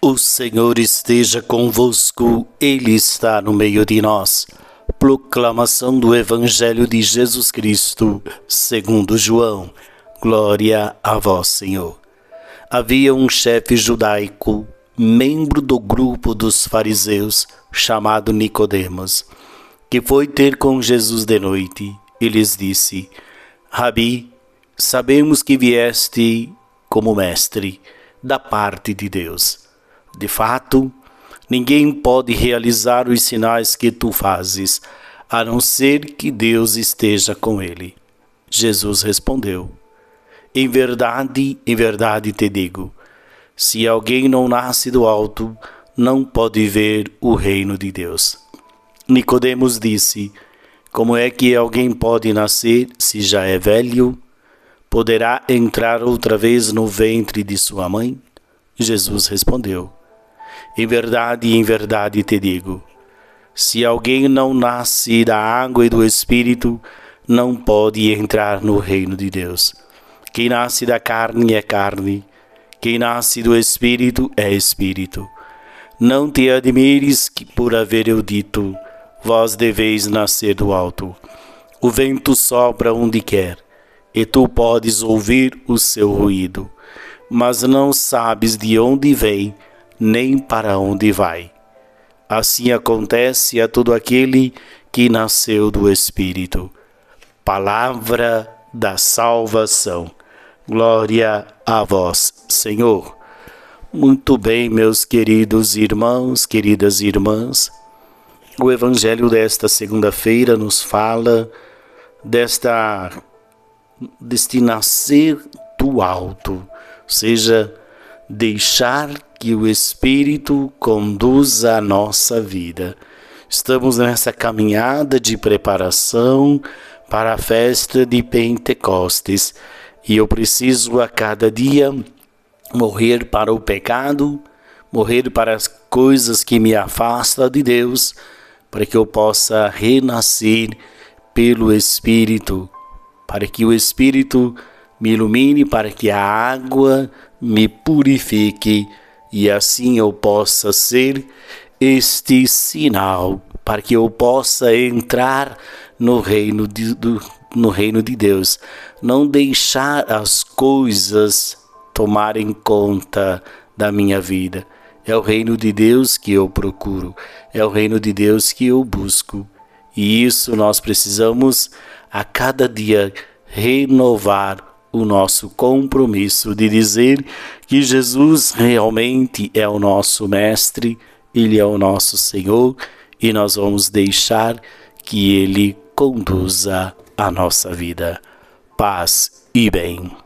O Senhor esteja convosco, Ele está no meio de nós. Proclamação do Evangelho de Jesus Cristo, segundo João. Glória a vós, Senhor. Havia um chefe judaico, membro do grupo dos fariseus, chamado Nicodemos, que foi ter com Jesus de noite e lhes disse: Rabi, sabemos que vieste como mestre da parte de Deus de fato, ninguém pode realizar os sinais que tu fazes, a não ser que Deus esteja com ele. Jesus respondeu: Em verdade, em verdade te digo: se alguém não nasce do alto, não pode ver o reino de Deus. Nicodemos disse: Como é que alguém pode nascer se já é velho? Poderá entrar outra vez no ventre de sua mãe? Jesus respondeu: em verdade, em verdade te digo: se alguém não nasce da água e do Espírito, não pode entrar no reino de Deus. Quem nasce da carne é carne, quem nasce do Espírito é Espírito. Não te admires que, por haver eu dito, vós deveis nascer do alto. O vento sopra onde quer, e tu podes ouvir o seu ruído, mas não sabes de onde vem nem para onde vai. Assim acontece a todo aquele que nasceu do Espírito. Palavra da salvação. Glória a vós, Senhor. Muito bem, meus queridos irmãos, queridas irmãs. O evangelho desta segunda-feira nos fala desta deste nascer do alto, ou seja, deixar que o Espírito conduza a nossa vida. Estamos nessa caminhada de preparação para a festa de Pentecostes e eu preciso a cada dia morrer para o pecado, morrer para as coisas que me afastam de Deus, para que eu possa renascer pelo Espírito, para que o Espírito me ilumine, para que a água me purifique e assim eu possa ser este sinal para que eu possa entrar no reino de, do, no reino de Deus, não deixar as coisas tomarem conta da minha vida. É o reino de Deus que eu procuro, é o reino de Deus que eu busco. E isso nós precisamos a cada dia renovar o nosso compromisso de dizer que Jesus realmente é o nosso Mestre, Ele é o nosso Senhor e nós vamos deixar que Ele conduza a nossa vida. Paz e bem.